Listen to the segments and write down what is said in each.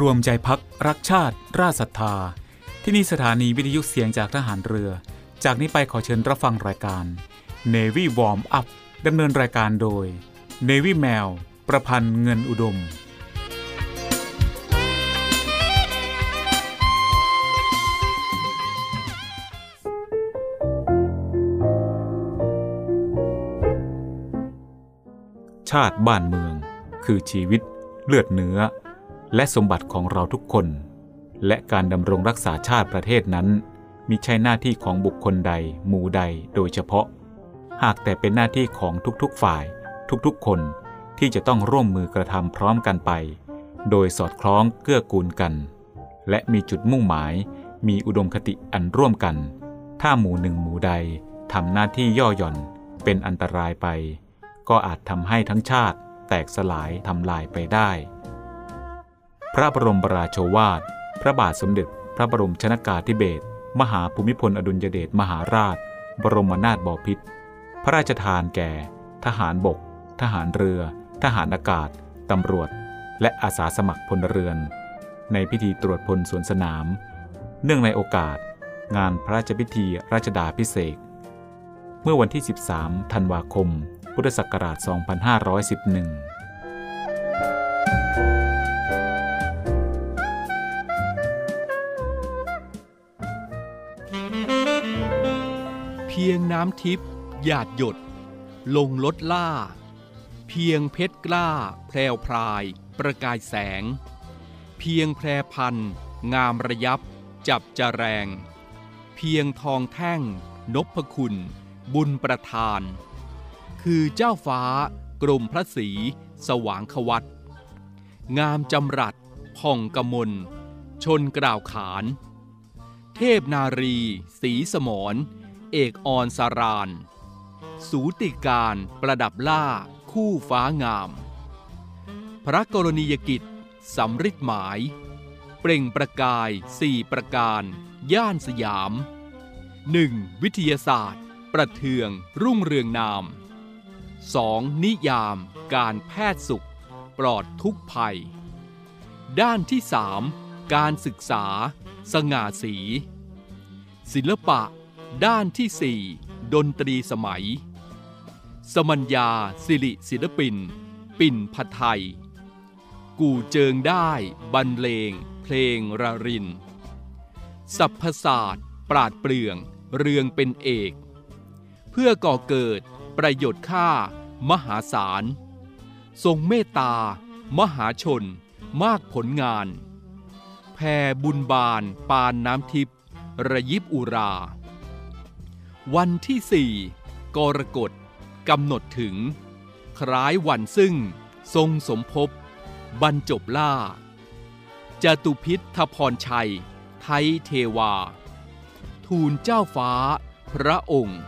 รวมใจพักรักชาติ ราศรัทธา ที่นี่สถานีวิทยุเสียงจากทหารเรือ จากนี้ไปขอเชิญรับฟังรายการ Navy Warm Up ดำเนินรายการโดย Navy แมว ประพันธ์เงินอุดมชาติบ้านเมือง คือชีวิตเลือดเนื้อ และสมบัติของเราทุกคน และการดำรงรักษาชาติประเทศนั้นมิใช่หน้าที่ของบุคคลใด หมู่ใดโดยเฉพาะ หากแต่เป็นหน้าที่ของทุกๆฝ่าย ทุกๆ คนที่จะต้องร่วมมือกระทำพร้อมกันไป โดยสอดคล้องเกื้อกูลกัน และมีจุดมุ่งหมาย มีอุดมคติอันร่วมกัน ถ้าหมู่หนึ่งหมู่ใดทำหน้าที่ย่อหย่อนเป็นอันตรายไป ก็อาจทำให้ทั้งชาติแตกสลายทำลายไปได้ พระบรมราโชวาท พระบาทสมเด็จ พระบรมชนากาธิเบศรมหาภูมิพลอดุลยเดชมหาราช บรมนาถบพิตรพระราชทานแก่ ทหารบก ทหารเรือ ทหารอากาศ ตำรวจ และอาสาสมัครพลเรือน ในพิธีตรวจพลสวนสนาม เนื่องในโอกาส งานพระราชพิธีราชดาพิเศษกเมื่อวันที่ 13 ธันวาคม พุทธศักราช 2511 พียงน้ำทิพย์หยาดหยด ลงลดล่า เพียงเพชรกล้า แพรวพราย ประกายแสง เพียงแพรพัน งามระยับ จับจะแรง เพียงทองแท่ง นพคุณ บุญประทาน คือเจ้าฟ้ากรมพระศรีสว่างควัตงามจำรัดผ่องกมล ชนกล่าวขาน เทพนารี สีสมร เอกออนสาราน สูติการประดับล่า คู่ฟ้างาม พระกรณียกิจสำริดหมาย เปล่งประกายสี่ประการ ย่านสยาม 1. วิทยาศาสตร์ ประเทือง รุ่งเรืองนาม 2. นิยาม การแพทย์สุข ปลอดทุกภัย ด้านที่ 3 การศึกษา สง่าสี ศิลปะ ด้านที่ 4 ดนตรีสมัย สมัญญาสิริศิลปิน ปิ่นพัไทย กูเจิงได้บรรเลง เพลงระริน สัพพศาสตร์ ปราดเปรื่อง เรืองเป็นเอก เพื่อก่อเกิดประโยชน์ค่ามหาศาล ทรงเมตตา มหาชน มากผลงาน แผ่บุญบานปานน้ำทิพย์ระยิบอุรา วันที่สี่กรกฎกำหนดถึง คล้ายวันซึ่ง ทรงสมภพบรรจบล่าจตุพิษทพรชัย ไทยเทวา ทูลเจ้าฟ้า พระองค์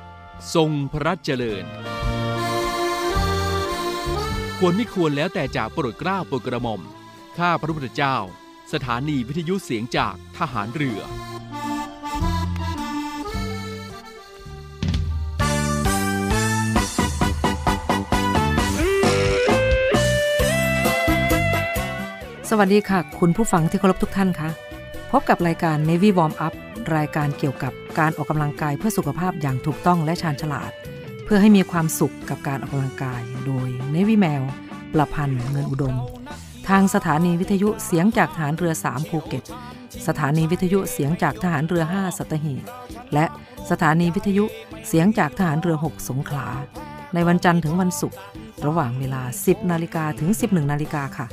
ทรงพระเจริญ ควรไม่ควรแล้วแต่จากโปรดเกล้าโปรดกระหม่อม ข้าพระพุทธเจ้า สถานีวิทยุเสียงจากทหารเรือ วัสดีค่ะ คุณผู้ฟังที่เคารพทุกท่านคะพบกับรายการ Navy Warm Up รายการเกี่ยวกับการออกกำลังกายเพื่อสุขภาพอย่างถูกต้องและชาญฉลาด เพื่อให้มีความสุขกับการออกกำลังกาย โดย Navy แมวประพันธ์เงินอุดม ทางสถานีวิทยุเสียงจากฐานเรือ 3 ภูเก็ต สถานีวิทยุเสียงจากทหารเรือ 5 สัตหีบและสถานีวิทยุเสียงจากทหารเรือ 6 สงขลา ในวันจันทร์ถึงวันศุกร์ระหว่างเวลา 10 นาฬิกาถึง 11 นาฬิกาค่ะ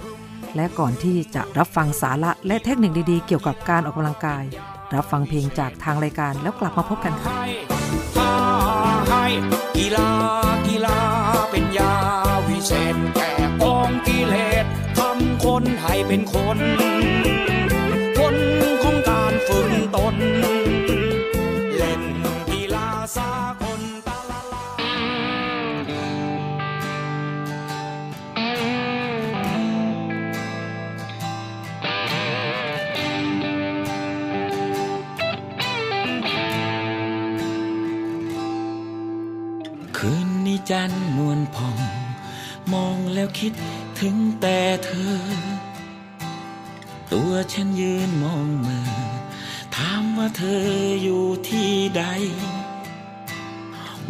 และก่อนที่จะรับฟังสาระและเทคนิคดีๆ เกี่ยวกับการออกกำลังกาย รับฟังเพลงจากทางรายการแล้วกลับมาพบกันค่ะให้าให้กีฬากีฬาเป็นยาวิเศษแก่กองกิเลสทำคนให้เป็นคน จันนวลผ่อง มองแล้วคิดถึงแต่เธอ ตัวฉันยืนมองมือถามว่าเธออยู่ที่ใด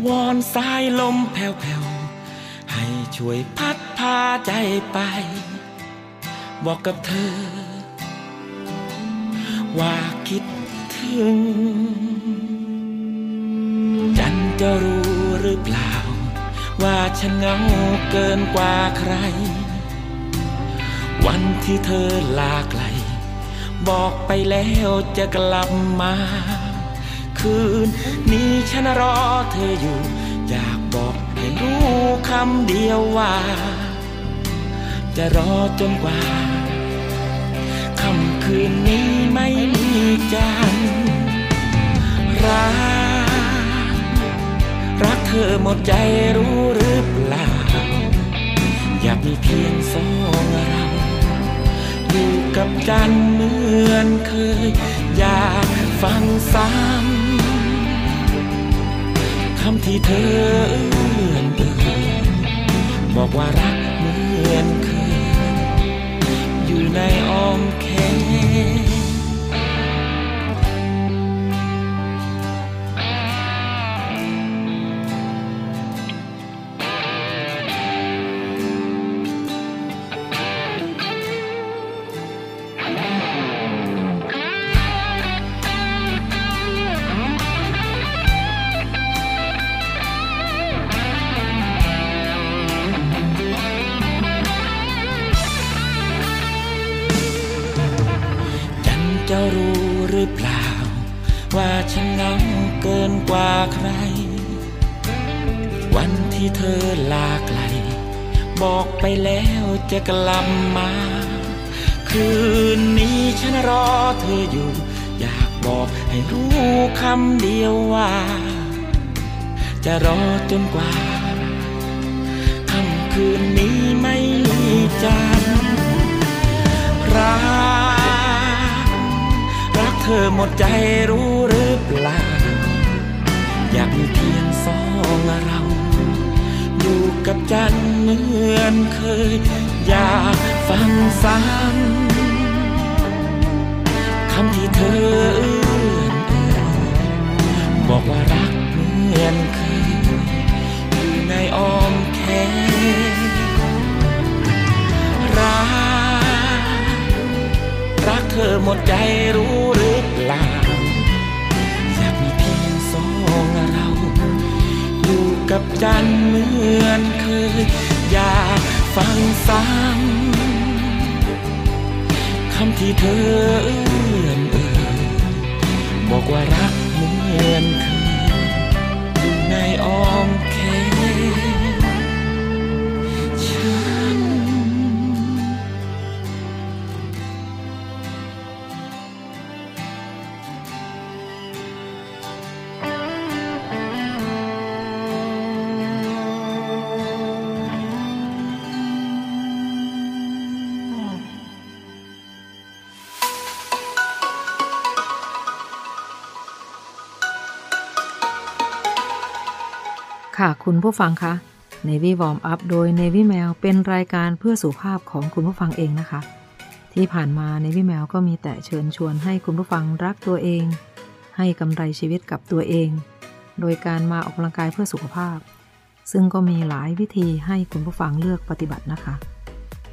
วอนสายลมแผ่วๆ ให้ช่วยพัดพาใจไป บอกกับเธอ ว่าคิดถึง จันจะรู้หรือเปล่า ว่าฉันเหงาเกินกว่าใคร วันที่เธอลาไกล บอกไปแล้วจะกลับมา คืนนี้ฉันรอเธออยู่ อยากบอกให้รู้คำเดียวว่า จะรอจนกว่าค่ำคืนนี้ไม่มีจันทร์รัก รักเธอหมดใจรู้หรือเปล่า อยากมีเพียงสองเราอยู่กับจันเหมือนเคย อยากฟังซ้ำคำที่เธอเอื้อนเอ่ยบอกว่ารักเหมือนเคย อยู่ในอ้อมแขน วันที่เธอลาไกล บอกไปแล้วจะกลับมา คืนนี้ฉันรอเธออยู่ อยากบอกให้รู้คำเดียวว่า จะรอจนกว่าค่ำคืนนี้ไม่มีจันทร์รักรักเธอหมดใจรู้หรือเปล่าอยากมีเพียงสองเรา อยู่กับจันเหมือนเคย อยากฟังซ้ำคำที่เธอเอื้อนบอกว่ารักเหมือนเคยอยู่ในอ้อมแขนรักรักเธอหมดใจรู้หรือเปล่า กับจันเหมือนเคย อยากฟังซ้ำคำที่เธอเอื่อนเอ่ยบอกว่ารักเหมือนเคยอยู่ในอ้อม ค่ะคุณผู้ฟังคะ Navy Warm Up โดย Navy Mail เป็นรายการเพื่อสุขภาพของคุณผู้ฟังเองนะคะ ที่ผ่านมา Navy Mail ก็มีแต่เชิญชวนให้คุณผู้ฟังรักตัวเอง ให้กำไรชีวิตกับตัวเอง โดยการมาออกกำลังกายเพื่อสุขภาพ ซึ่งก็มีหลายวิธีให้คุณผู้ฟังเลือกปฏิบัตินะคะ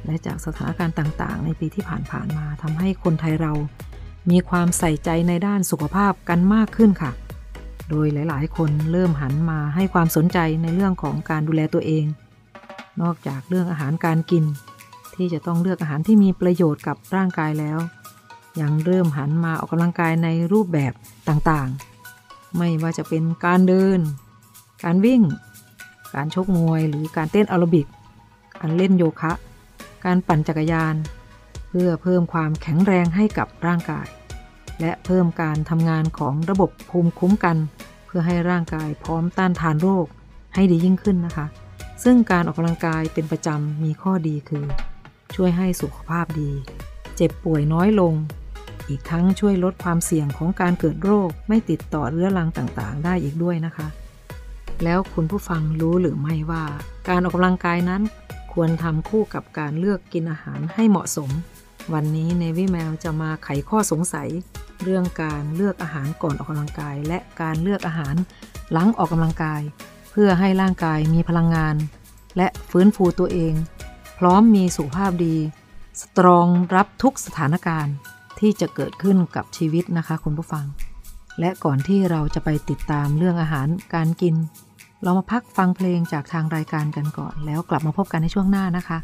และจากสถานการณ์ต่างๆ ในปีที่ผ่านๆมาทำให้คนไทยเรา มีความใส่ใจในด้านสุขภาพกันมากขึ้นค่ะ โดยหลาย ๆ คนเริ่มหันมาให้ความสนใจในเรื่องของการดูแลตัวเอง นอกจากเรื่องอาหารการกิน ที่จะต้องเลือกอาหารที่มีประโยชน์กับร่างกายแล้ว ยังเริ่มหันมาออกกำลังกายในรูปแบบต่าง ๆ ไม่ว่าจะเป็นการเดิน การวิ่ง การชกมวย หรือการเต้นแอโรบิก การเล่นโยคะ การปั่นจักรยาน เพื่อเพิ่มความแข็งแรงให้กับร่างกาย และเพิ่มการทำงานของระบบภูมิคุ้มกัน เพื่อให้ร่างกายพร้อมต้านทานโรคให้ดียิ่งขึ้นนะคะ ซึ่งการออกกำลังกายเป็นประจำมีข้อดีคือ ช่วยให้สุขภาพดี เจ็บป่วยน้อยลง อีกทั้งช่วยลดความเสี่ยงของการเกิดโรคไม่ติดต่อเรื้อรังต่างๆ ได้อีกด้วยนะคะ แล้วคุณผู้ฟังรู้หรือไม่ว่า การออกกำลังกายนั้น ควรทำคู่กับการเลือกกินอาหารให้เหมาะสม วันนี้เนวิแมวจะมาไขข้อสงสัย เรื่องการเลือกอาหารก่อนออกกำลังกาย และการเลือกอาหารหลังออกกำลังกาย เพื่อให้ร่างกายมีพลังงาน และฟื้นฟูตัวเอง พร้อมมีสุขภาพดี สตรองรับทุกสถานการณ์ที่จะเกิดขึ้นกับชีวิตนะคะคุณผู้ฟัง และก่อนที่เราจะไปติดตามเรื่องอาหารการกิน เรามาพักฟังเพลงจากทางรายการกันก่อน แล้วกลับมาพบกันในช่วงหน้านะคะ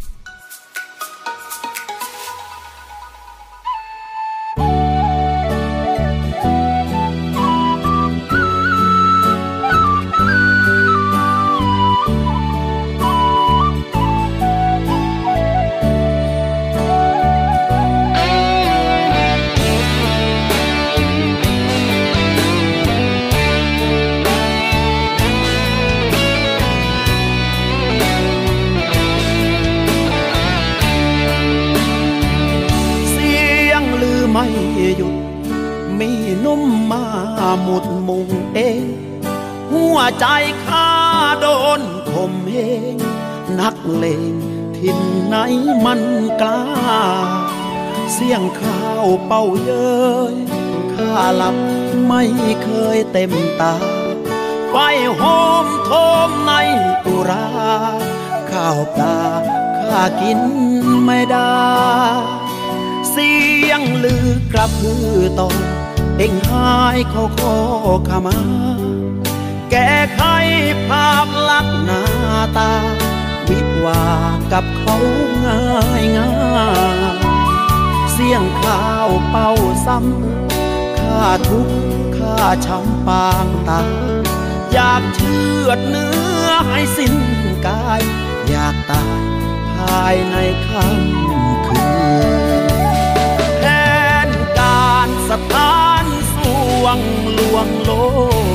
เคยเต็มตา ไฟโหมโทมในอุรา ข้าวปลาข้ากินไม่ได้ เสียงลือกระพือตอนเด้งหายเขาขอขมา แก้ไขภาพลักษณ์หน้าตา วิวากับเขาง่ายง่ายเสียงข้าวเป่าซ้ำข้าทุกข์ ช้ำปางตา อยากเชือดเนื้อให้สิ้นกาย อยากตายภายในค่ำคืนแทนการสถานสวงลวงโลก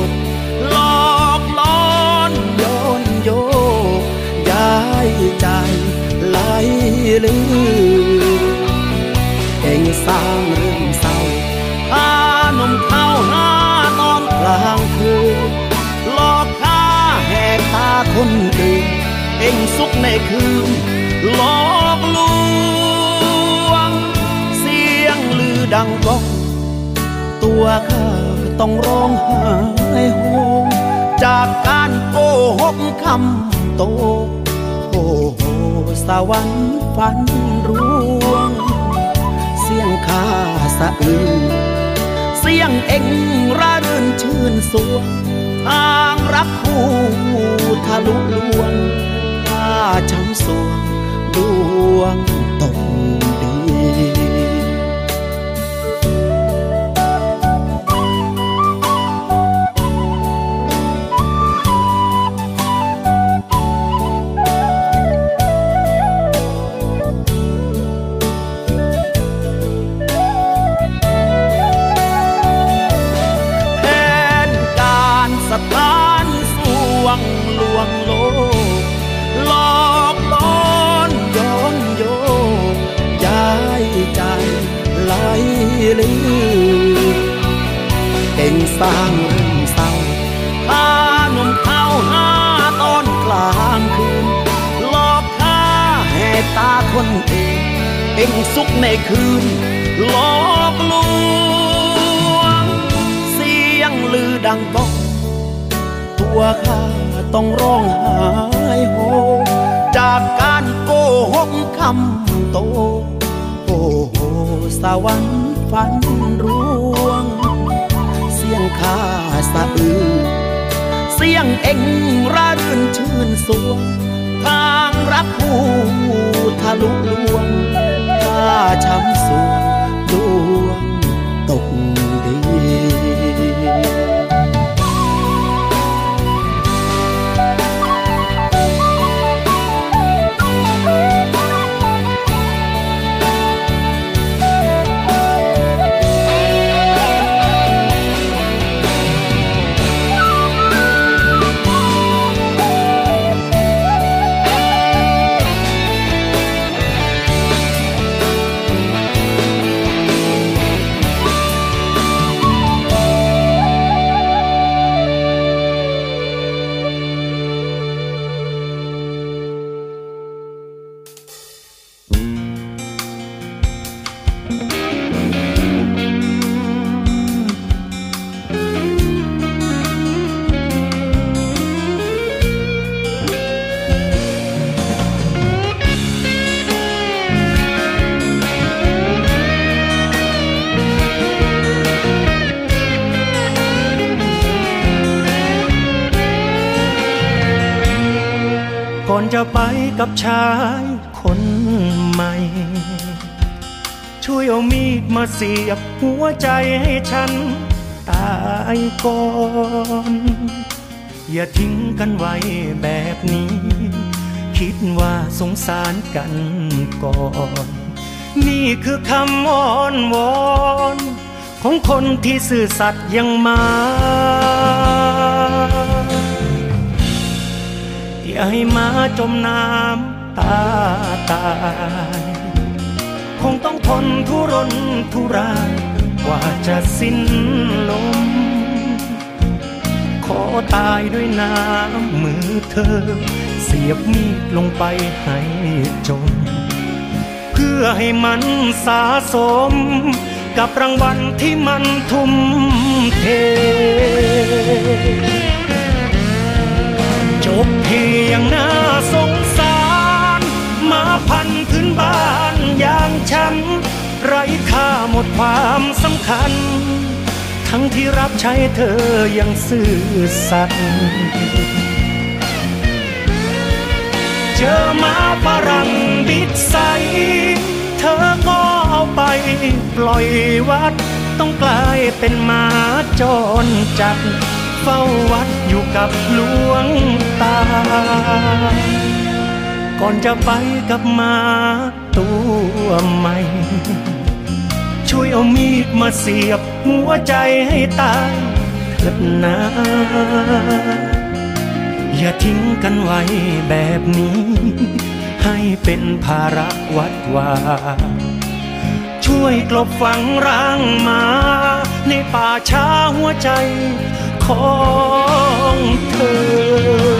สุขในคืนหลอกลวง เสียงลือดังก้องตัวข้าต้องร้องไห้โฮจากการโกหกคำโต โอ้โหสวรรค์ฝันร่วง เสียงข้าสะอื้นเสียงเอ็งระรื่นชื่นสวงทางรักคู่ทะลุลวง ช้ำสวงดวง ดังก้องตัวข้าต้องร้องไห้โฮจากการโกหกคำโต โอ้โหสวรรค์ฝันร่วง เสียงข้าสะอื้นเสียงเอ็งระรื่นชื่นสวง ทางรักผู้ทะลุลวงข้าช้ำสวงดวงตก จะไปกับชายคนใหม่ ช่วยเอามีดมาเสียบหัวใจให้ฉันตายก่อน อย่าทิ้งกันไว้แบบนี้ คิดว่าสงสารกันก่อน นี่คือคำอ้อนวอน ของคนที่ซื่อสัตย์ยังมา อย่าให้มาจมน้ำตาตาย คงต้องทนทุรนทุรายกว่าจะสิ้นลม ขอตายด้วยน้ำมือเธอ เสียบมีดลงไปให้จม เพื่อให้มันสะสม กับรางวัลที่มันทุ่มเท บเพียงน่าสงสารมาพันพื้นบ้านอย่างฉัน ไร้ค่าหมดความสำคัญ ทั้งที่รับใช้เธอยังซื่อสัตย์เจอมาฝรั่งบิดใส เธอก็เอาไปปล่อยวัด ต้องกลายเป็นหมาจรจัด เฝ้าวัดอยู่กับหลวงตา ก่อนจะไปกับมาตัวใหม่ ช่วยเอามีดมาเสียบหัวใจให้ตายเถิดนะอย่าทิ้งกันไว้แบบนี้ ให้เป็นภาระวัดวาช่วยกลบฝังร่างมา ในป่าช้าหัวใจของเธอ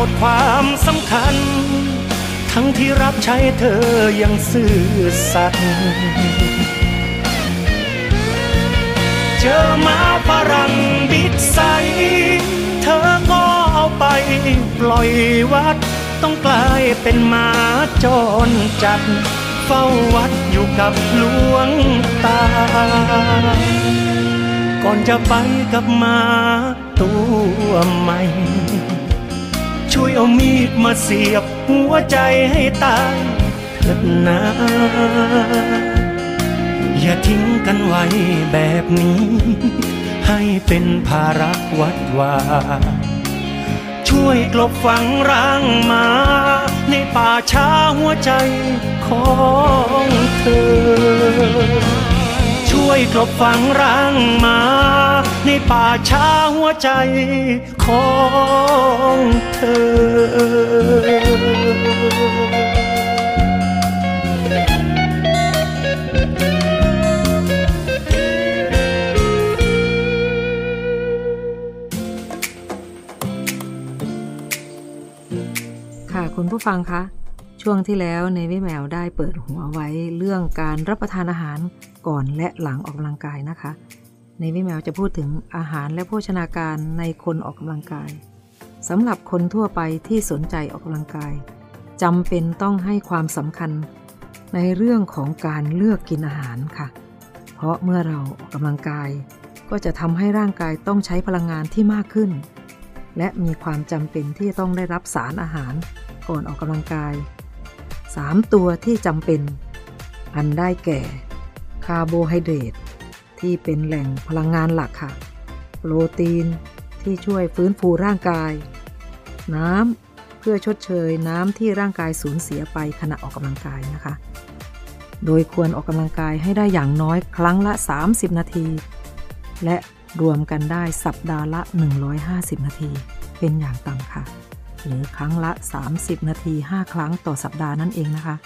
มดความสำคัญ ทั้งที่รับใช้เธอยังซื่อสัตย์เจอมาฝรั่งบิดใสเธอก็เอาไปปล่อยวัด ต้องกลายเป็นหมาจรจัด เฝ้าวัดอยู่กับหลวงตา ก่อนจะไปกับมาตัวใหม่ ช่วยเอามีดมาเสียบหัวใจให้ตายเถิดนะอย่าทิ้งกันไว้แบบนี้ ให้เป็นภาระวัดวาช่วยกลบฝังร่างมา ในป่าช้าหัวใจของเธอ ช่วยกลบฝังร่างมา ในป่าช้าหัวใจของเธอค่ะคุณผู้ฟังคะ ช่วงที่แล้วในวิแมวได้เปิดหัวไว้เรื่องการรับประทานอาหารก่อนและหลังออกกำลังกายนะคะ ในวิแมวจะพูดถึงอาหารและโภชนาการในคนออกกำลังกายสำหรับคนทั่วไปที่สนใจออกกำลังกายจำเป็นต้องให้ความสำคัญในเรื่องของการเลือกกินอาหารค่ะ เพราะเมื่อเราออกกำลังกาย ก็จะทำให้ร่างกายต้องใช้พลังงานที่มากขึ้น และมีความจำเป็นที่จะต้องได้รับสารอาหารก่อนออกกำลังกาย 3 ตัวที่จำเป็น อันได้แก่คาร์โบไฮเดรต ที่เป็นแหล่งพลังงานหลักค่ะ โปรตีนที่ช่วยฟื้นฟูร่างกาย น้ำเพื่อชดเชยน้ำที่ร่างกายสูญเสียไปขณะออกกำลังกายนะคะ โดยควรออกกำลังกายให้ได้อย่างน้อยครั้งละ 30 นาที และรวมกันได้สัปดาห์ละ 150 นาที เป็นอย่างต่ำค่ะ หรือครั้งละ 30 นาที 5 ครั้งต่อสัปดาห์นั่นเองนะคะ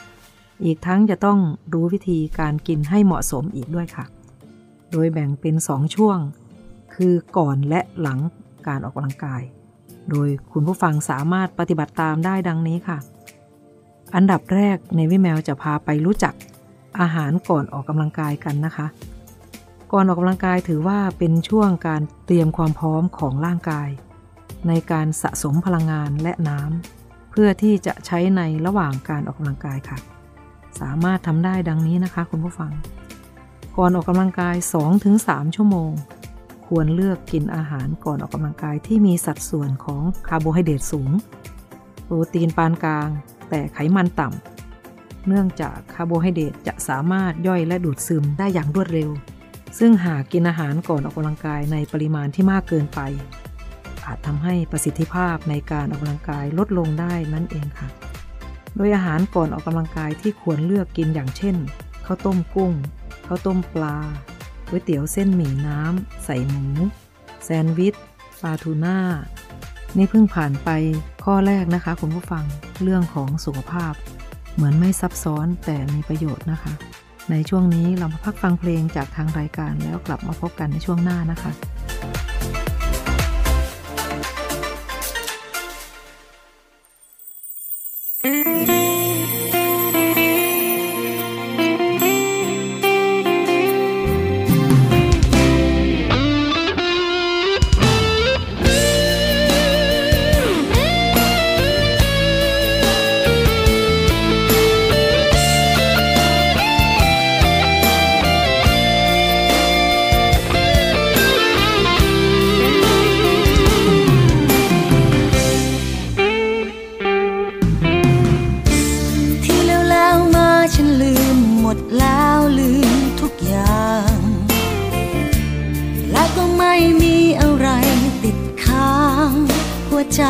อีกทั้งจะต้องรู้วิธีการกินให้เหมาะสมอีกด้วยค่ะ โดยแบ่งเป็น2ช่วง คือก่อนและหลังการออกกำลังกาย โดยคุณผู้ฟังสามารถปฏิบัติตามได้ดังนี้ค่ะ อันดับแรกในวิแมวจะพาไปรู้จักอาหารก่อนออกกำลังกายกันนะคะ ก่อนออกกำลังกายถือว่าเป็นช่วงการเตรียมความพร้อมของร่างกาย ในการสะสมพลังงานและน้ำเพื่อที่จะใช้ในระหว่างการออกกำลังกายค่ะ สามารถทำได้ดังนี้นะคะคุณผู้ฟัง ก่อนออกกำลังกาย 2-3 ชั่วโมง ควรเลือกกินอาหารก่อนออกกำลังกายที่มีสัดส่วนของคาร์โบไฮเดรตสูง โปรตีนปานกลาง แต่ไขมันต่ำ เนื่องจากคาร์โบไฮเดรตจะสามารถย่อยและดูดซึมได้อย่างรวดเร็ว ซึ่งหากกินอาหารก่อนออกกำลังกายในปริมาณที่มากเกินไป อาจทำให้ประสิทธิภาพในการออกกำลังกายลดลงได้นั่นเองค่ะ โดยอาหารก่อนออกกำลังกายที่ควรเลือกกินอย่างเช่นข้าวต้มกุ้ง ข้าวต้มปลาก๋วยเตี๋ยวเส้นหมี่น้ำ ใส่หมู แซนด์วิชปลาทูน่า นี่เพิ่งผ่านไปข้อแรกนะคะ คุณผู้ฟังเรื่องของสุขภาพ เหมือนไม่ซับซ้อนแต่มีประโยชน์นะคะ ในช่วงนี้เรามาพักฟังเพลงจากทางรายการแล้วกลับมาพบกันในช่วงหน้านะคะ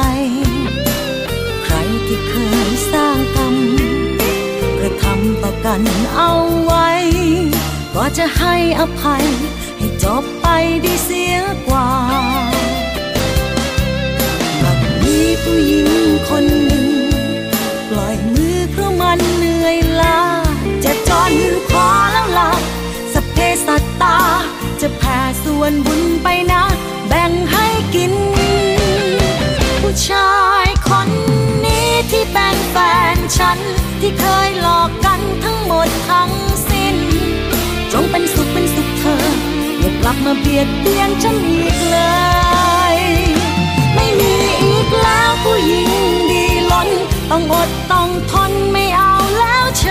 ใจใครที่เคยสร้างกรรมกระทำต่อกันเอาไว้ ก็จะให้อภัย ให้จบไปดีเสียกว่าแบบมีผู้หญิงคนหนึ่ง ปล่อยมือเพราะมันเหนื่อยล้าจะจอนขอแล้วล่ะสเพสัตตา จะแผ่ส่วนบุญไปนะ แบ่งให้กิน ผู้ชายคนนี้ที่เป็นแฟนฉัน ที่เคยหลอกกันทั้งหมดทั้งสิ้น จงเป็นสุขเป็นสุขเธอ อย่ากลับมาเบียดเบียนฉันอีกเลย ไม่มีอีกแล้วผู้หญิงดีล้น ต้องอดต้องทนไม่เอาแล้วเช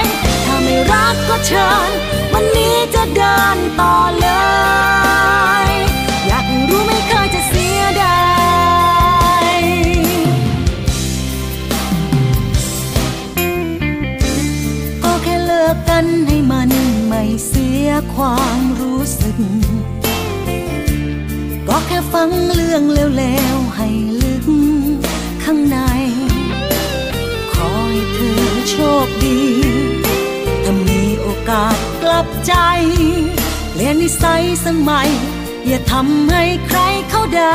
ยถ้าไม่รักก็เชิญ วันนี้จะเดินต่อเลยอย ความรู้สึก ก็แค่ฟังเรื่องแล้วๆให้ลึกข้างใน ขอให้เธอโชคดี ถ้ามีโอกาสกลับใจเปลี่ยนนิสัยสมัย อย่าทำให้ใครเขาด่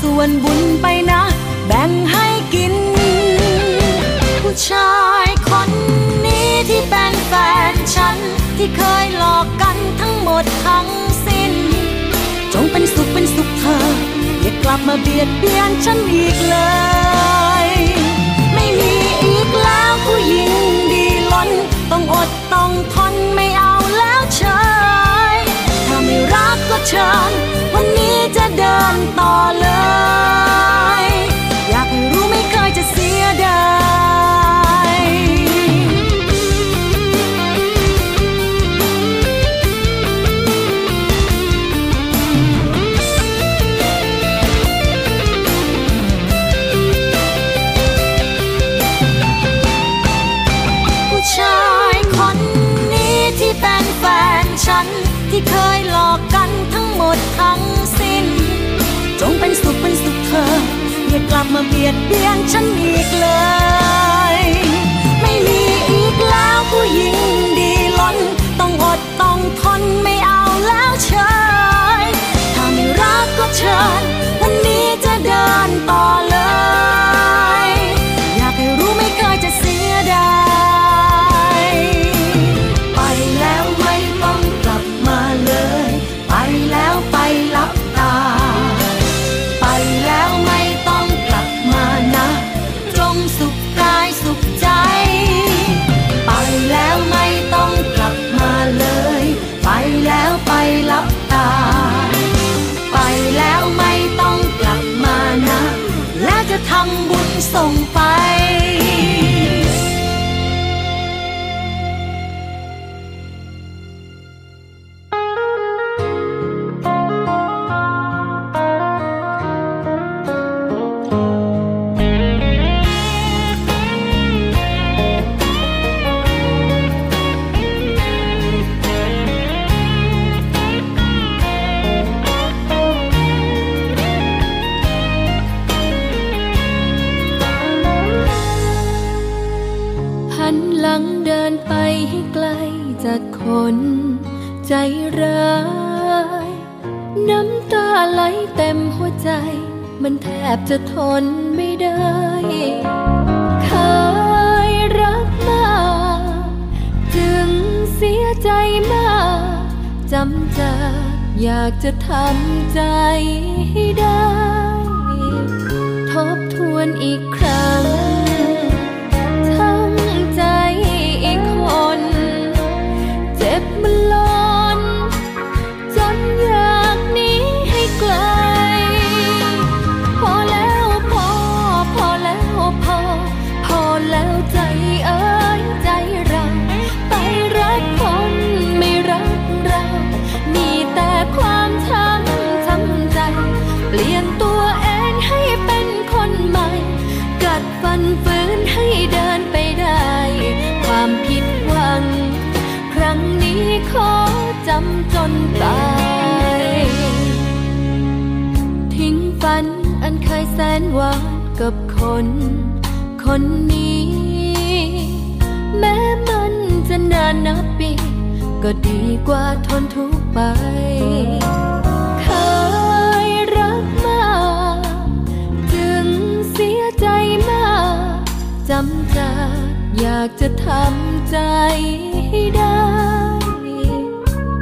ส่วนบุญไปนะ แบ่งให้กิน ผู้ชายคนนี้ที่เป็นแฟนฉัน ที่เคยหลอกกันทั้งหมดทั้งสิ้น จงเป็นสุขเป็นสุขเธอ อย่ากลับมาเบียดเบียนฉันอีกเลย ไม่มีอีกแล้วผู้หญิงดีล้น ต้องอดต้องทน เชิญ วันนี้จะเดินต่อเลยอย กลับมาเบียดเบียนฉันอีกเลย ไม่มีอีกแล้วผู้หญิงดีล้น ต้องอดต้องทนไม่เอาแล้วเชยถ้าไม่รักก็เชิญ วันนี้จะเดินต่อเลย ส่งไป นหวานกับคน คนนี้ แม้มันจะนานนับปี ก็ดีกว่าทนทุกไปเคยรักมากจึงเสียใจมากจำจากอยากจะทำใจให้ได้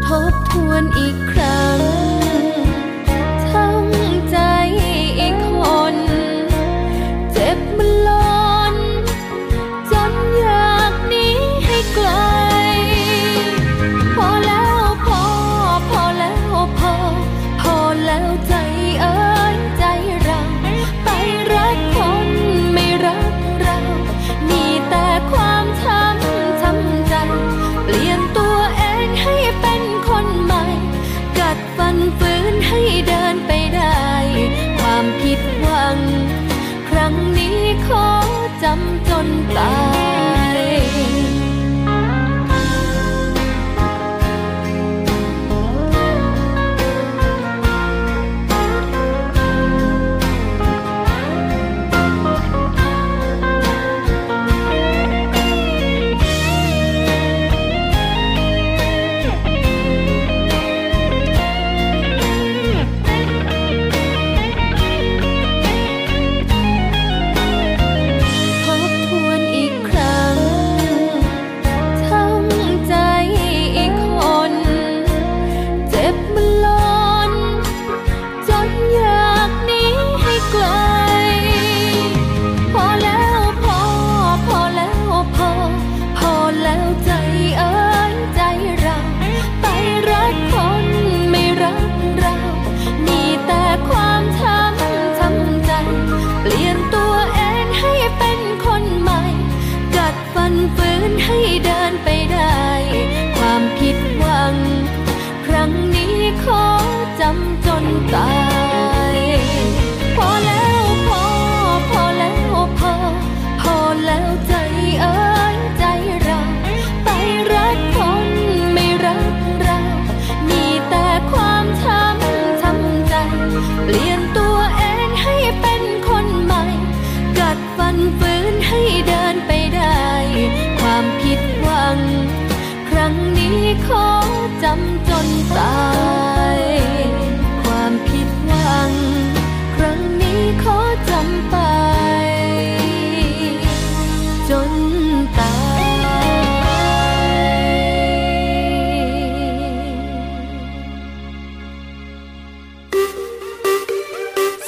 ทบทวนอีกครั้ง Nh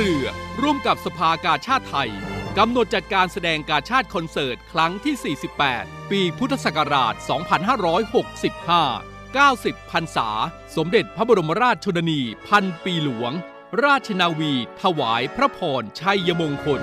เรือ ร่วมกับสภากาชาติไทยกำหนดจัดการแสดงการชาติคอนเสิร์ต ครั้งที่ 48 ปีพุทธศักราช 2565 90พรรษา สมเด็จพระบรมราชชนนี พันปีหลวง ราชนาวี ถวายพระพรชัยมงคล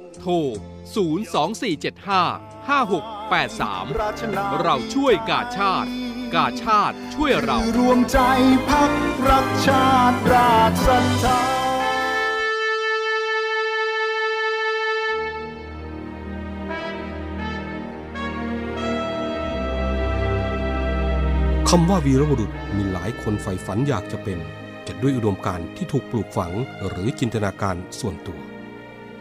โทร 02475 5683 เราช่วยกาชาติ กาชาติช่วยเรา รวมใจพักรักชาติราชศรัทธาคำว่าวีรบุรุษมีหลายคนใฝ่ฝันอยากจะเป็นจะด้วยอุดมการณ์ที่ถูกปลูกฝังหรือจินตนาการส่วนตัว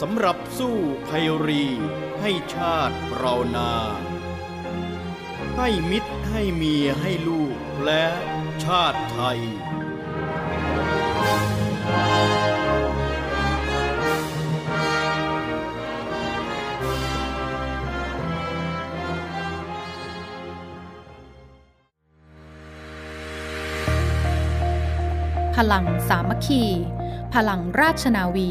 สำหรับสู้ภัยรี ให้ชาติเรานา ให้มิตรให้เมียให้ลูกและชาติไทย พลังสามัคคี พลังราชนาวี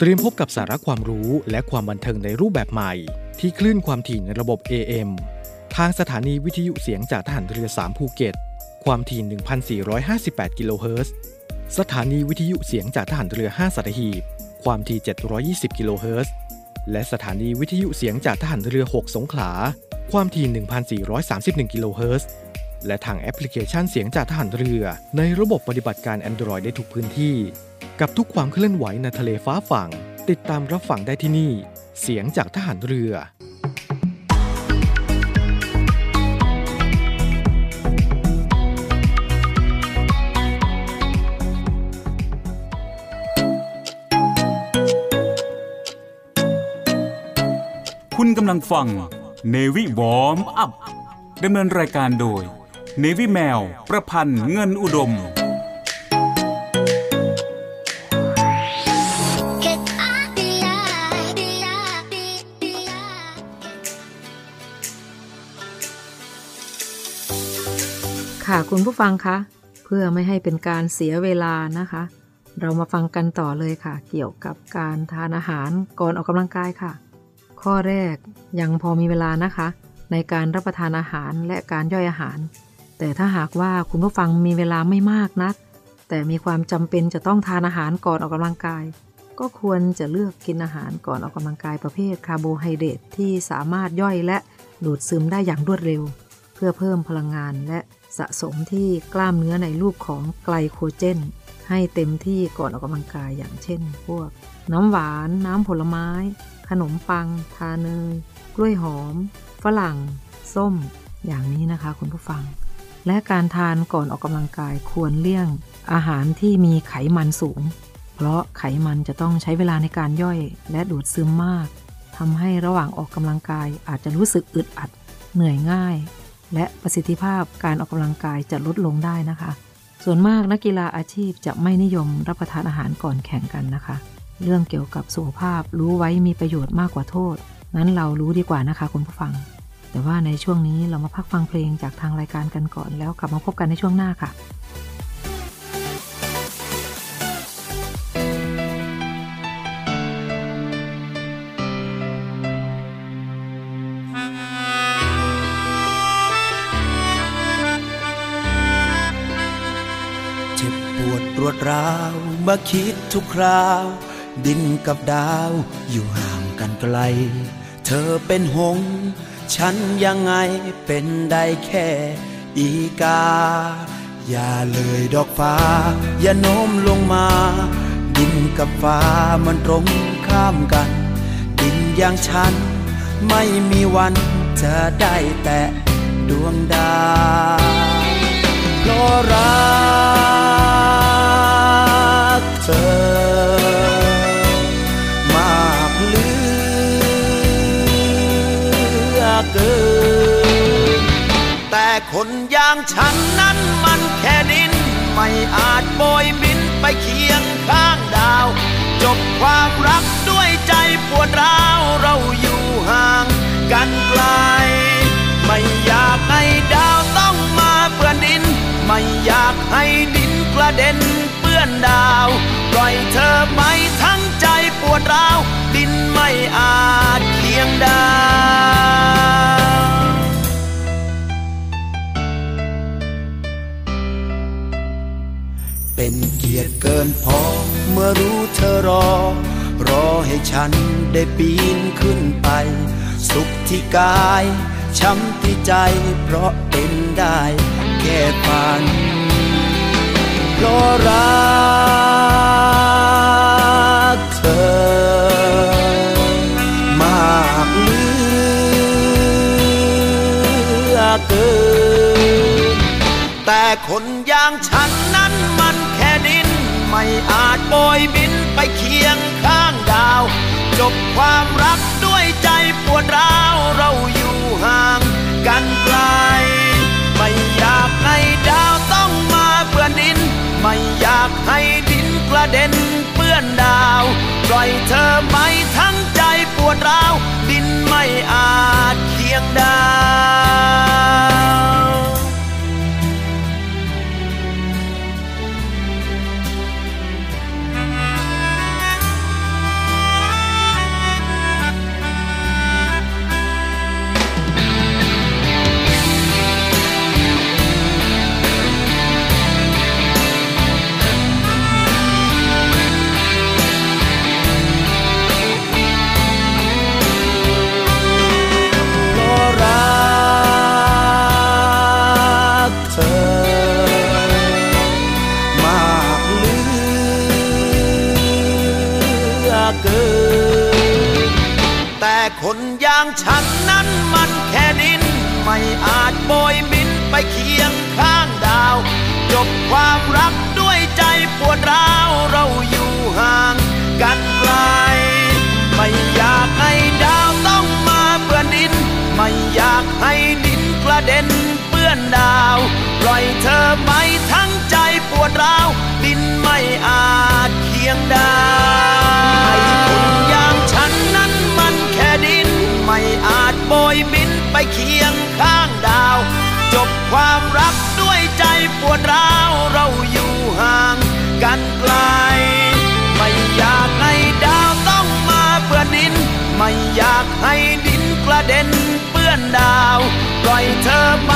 เตรียมพบกับสาระความรู้และความบันเทิงในรูปแบบใหม่ ที่คลื่นความถี่ในระบบ AM ทางสถานีวิทยุเสียงจากทหารเรือ 3 ภูเก็ต ความถี่ 1,458 กิโลเฮิรตซ์ สถานีวิทยุเสียงจากทหารเรือ 5สัตหีบ ความถี่ 720 กิโลเฮิรตซ์ และสถานีวิทยุเสียงจากทหารเรือ 6 สงขลา ความถี่ 1,431 กิโลเฮิรตซ์ และทางแอปพลิเคชันเสียงจากทหารเรือ ในระบบปฏิบัติการ Android ได้ทุกพื้นที่ กับทุกความเคลื่อนไหวในทะเลฟ้าฝั่ง ติดตามรับฟังได้ที่นี่ เสียงจากทหารเรือคุณกำลังฟัง เนวิวอมอัพดำเนินรายการโดย เนวิแมว ประพันธ์เงินอุดม ค่ะคุณผู้ฟังคะ เพื่อไม่ให้เป็นการเสียเวลานะคะ เรามาฟังกันต่อเลยค่ะ เกี่ยวกับการทานอาหารก่อนออกกำลังกายค่ะ ข้อแรกยังพอมีเวลานะคะในการรับประทานอาหารและการย่อยอาหาร แต่ถ้าหากว่าคุณผู้ฟังมีเวลาไม่มากนัก แต่มีความจำเป็นจะต้องทานอาหารก่อนออกกำลังกาย ก็ควรจะเลือกกินอาหารก่อนออกกำลังกายประเภทคาร์โบไฮเดรตที่สามารถย่อยและดูดซึมได้อย่างรวดเร็ว เพื่อเพิ่มพลังงานและสะสมที่กล้ามเนื้อในรูปของไกลโคเจน ให้เต็มที่ก่อนออกกำลังกายอย่างเช่น พวก น้ำหวาน น้ำผลไม้ ขนมปัง ทาเนย กล้วยหอม ฝรั่ง ส้ม อย่างนี้นะคะคุณผู้ฟัง และการทานก่อนออกกำลังกายควรเลี่ยง อาหารที่มีไขมันสูง เพราะไขมันจะต้องใช้เวลาในการย่อยและดูดซึมมากทำให้ระหว่างออกกำลังกายอาจจะรู้สึกอึดอัด เหนื่อยง่าย และประสิทธิภาพการออกกำลังกายจะลดลงได้นะคะ ส่วนมากนักกีฬาอาชีพจะไม่นิยมรับประทานอาหารก่อนแข่งกันนะคะ เรื่องเกี่ยวกับสุขภาพรู้ไว้มีประโยชน์มากกว่าโทษงั้นเรารู้ดีกว่านะคะคุณผู้ฟัง แต่ว่าในช่วงนี้เรามาพักฟังเพลงจากทางรายการกันก่อนแล้วกลับมาพบกันในช่วงหน้าค่ะเจ็บปวดรวดร้าวมื่อคิดทุกคราว ดินกับดาวอยู่ห่างกันไกล เธอเป็นหง ฉันยังไงเป็นได้แค่อีกา อย่าเลยดอกฟ้า อย่าโน้มลงมา ดินกับฟ้ามันตรงข้ามกัน ดินอย่างฉัน ไม่มีวันจะได้แตะดวงดาวเพราะรักเธอ เกิน แต่คนอย่างฉันนั้นมันแค่ดิน ไม่อาจโบยบินไปเคียงข้างดาว จบความรักด้วยใจปวดร้าวเราอยู่ห่างกันไกล ไม่อยากให้ดาวต้องมาเปื้อนดิน ไม่อยากให้ดินกระเด็นเปื้อนดาว ปล่อยเธอไปทั้งใจปวดร้าวดินไม่อาจเคียงดาว ยรติเกินพอ เมื่อรู้เธอรอ รอให้ฉันได้ปีนขึ้นไป สุขที่กาย ช้ำที่ใจ เพราะเป็นได้แค่ฝันเพราะรักเธอมากเหลือเกินแต่คน บความรักด้วยใจปวดร้าวเราอยู่ห่างกันไกล ไม่อยากให้ดาวต้องมาเปื้อนดิน ไม่อยากให้ดินกระเด็นเปื้อนดาว ปล่อยเธอไปทั้งใจปวดร้าว ดินไม่อาจเคียงดาว ดาวปล่อยเธอไปทั้งใจปวดร้าว ดินไม่อาจเคียงดาวให้คนอย่างฉันนั้นมันแค่ดิน ไม่อาจโบยบินไปเคียงข้างดาว จบความรักด้วยใจปวดร้าวเราอยู่ห่างกันไกล ไม่อยากให้ดาวต้องมาเปื้อนดิน ไม่อยากให้ดินกระเด็นเปื้อนดาว ปล่อยเธอไป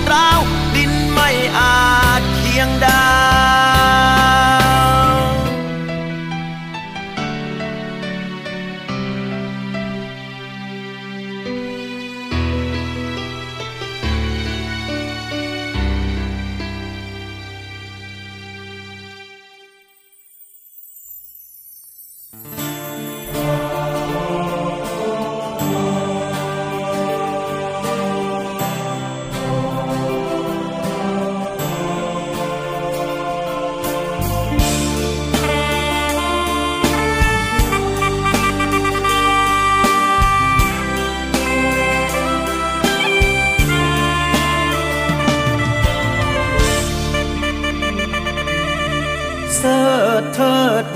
ดร้าวดินไม่อาจเคียงได้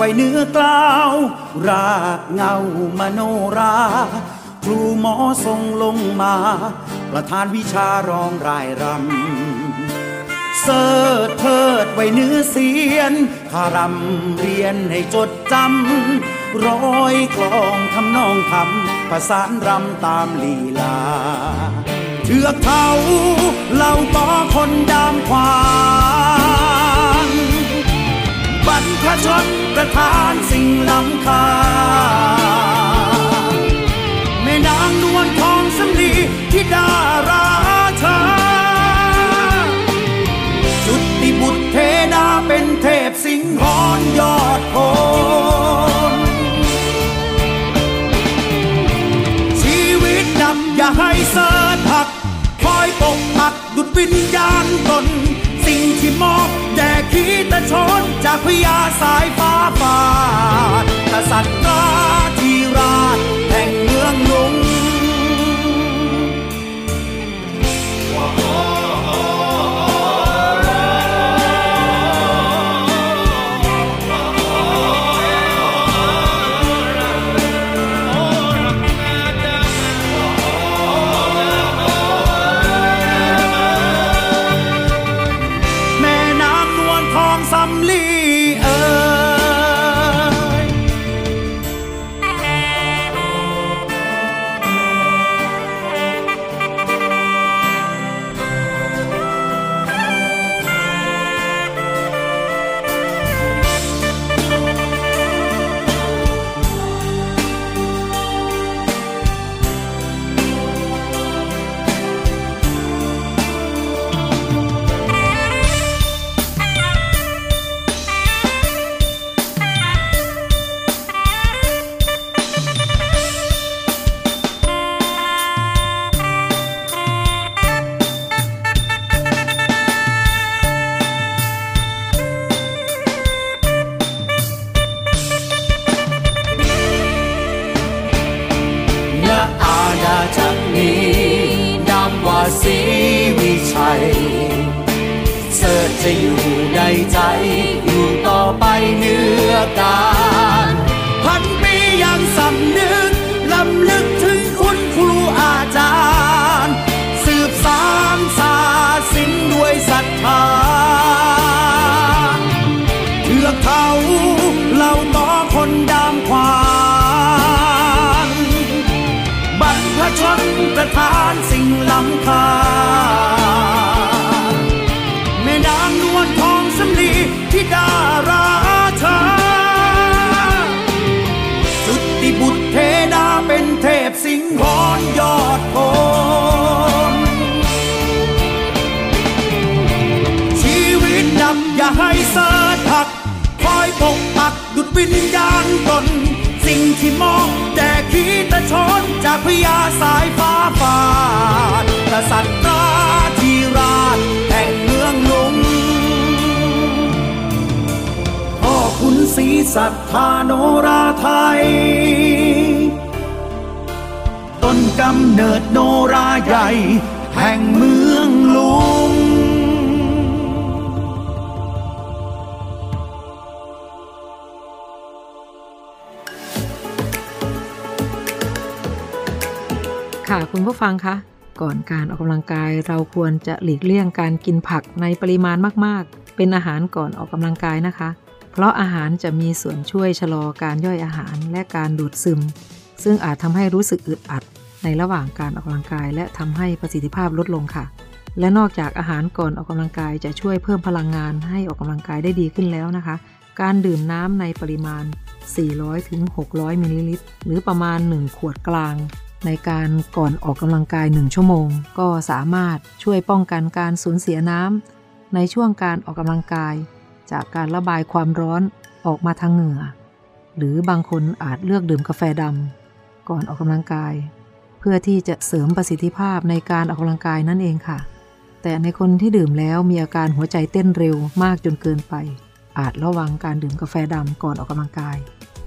ว้เนื้อกล่าวรากเงามโนรา ครูหมอทรงลงมา ประธานวิชารองรายรำ เสิร์เทิดไว้เนื้อเสียนขารำเรียนให้จดจำร้อยกลองทำนองคำประสานรำตามลีลาเทือกเขาเหล่าก่อคนดามควานบรรพชน ประทานสิ่งล้ำค่าแม่นางนวลทองสำลีที่ดาราชาจุติบุตรเทดาเป็นเทพสิงหอนยอดโคนชีวิตดำอย่าให้เสดหัก คอยปกปักดุดวิญญาณตน ที่มอบแด่ขีตชนจากพญาสายฟ้าฟาดกษัตริย์ราธิราชแห่งเมืองลุง กษัตริย์ราธิราชแห่งเมืองลุงพ่อคุณศรีสัทธาโนราไทย ต้นกำเนิดโนราใหญ่ แห่งเมืองลุงค่ะคุณผู้ฟังคะ ก่อนการออกกำลังกายเราควรจะหลีกเลี่ยงการกินผักในปริมาณมากๆ เป็นอาหารก่อนออกกำลังกายนะคะ เพราะอาหารจะมีส่วนช่วยชะลอการย่อยอาหารและการดูดซึม ซึ่งอาจทำให้รู้สึกอึดอัด ในระหว่างการออกกำลังกาย และทำให้ประสิทธิภาพลดลงค่ะ และนอกจากอาหารก่อนออกกำลังกายจะช่วยเพิ่มพลังงานให้ออกกำลังกายได้ดีขึ้นแล้วนะคะ การดื่มน้ำในปริมาณ 400-600มิลลิลิตรหรือประมาณ 1 ขวดกลาง ในการก่อนออกกำลังกาย 1 ชั่วโมง ก็สามารถช่วยป้องกันการสูญเสียน้ำในช่วงการออกกำลังกาย จากการระบายความร้อนออกมาทางเหงื่อ หรือบางคนอาจเลือกดื่มกาแฟดำก่อนออกกำลังกาย เพื่อที่จะเสริมประสิทธิภาพในการออกกำลังกายนั่นเองค่ะ แต่ในคนที่ดื่มแล้วมีอาการหัวใจเต้นเร็วมากจนเกินไป อาจระวังการดื่มกาแฟดำก่อนออกกำลังกาย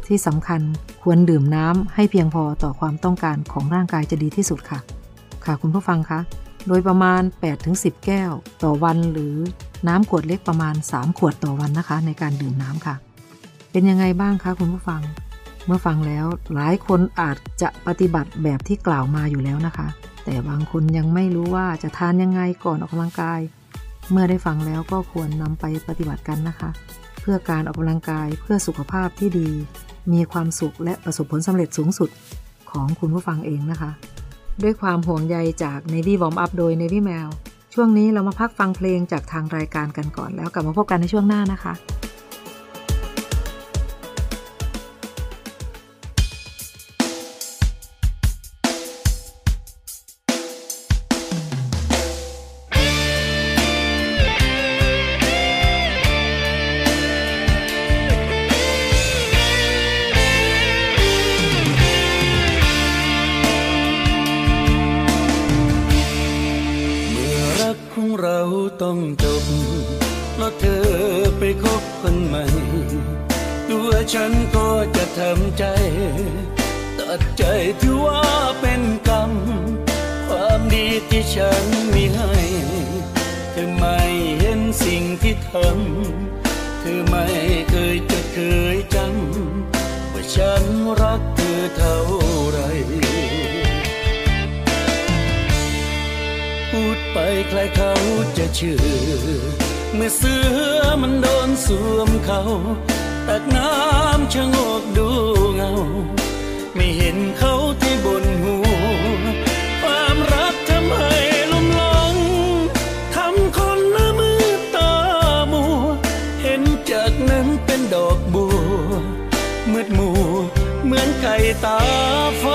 ที่สำคัญควรดื่มน้ำให้เพียงพอต่อความต้องการของร่างกายจะดีที่สุดค่ะ ค่ะคุณผู้ฟังคะโดยประมาณ 8-10 แก้วต่อวันหรือน้ำขวดเล็กประมาณ 3 ขวดต่อวันนะคะ ในการดื่มน้ำค่ะ เป็นยังไงบ้างคะคุณผู้ฟัง เมื่อฟังแล้วหลายคนอาจจะปฏิบัติแบบที่กล่าวมาอยู่แล้วนะคะ แต่บางคนยังไม่รู้ว่าจะทานยังไงก่อนออกกำลังกาย เมื่อได้ฟังแล้วก็ควรนำไปปฏิบัติกันนะคะ เพื่อการออกกำลังกายเพื่อสุขภาพที่ดี มีความสุขและประสบผลสำเร็จสูงสุดของคุณผู้ฟังเองนะคะ ด้วยความห่วงใยจาก Navy Warm Up โดย Navy Mail ช่วงนี้เรามาพักฟังเพลงจากทางรายการกันก่อนแล้วกลับมาพบกันในช่วงหน้านะคะ ดอกบัวมืดมัวเหมือนไก่ตาฟ้า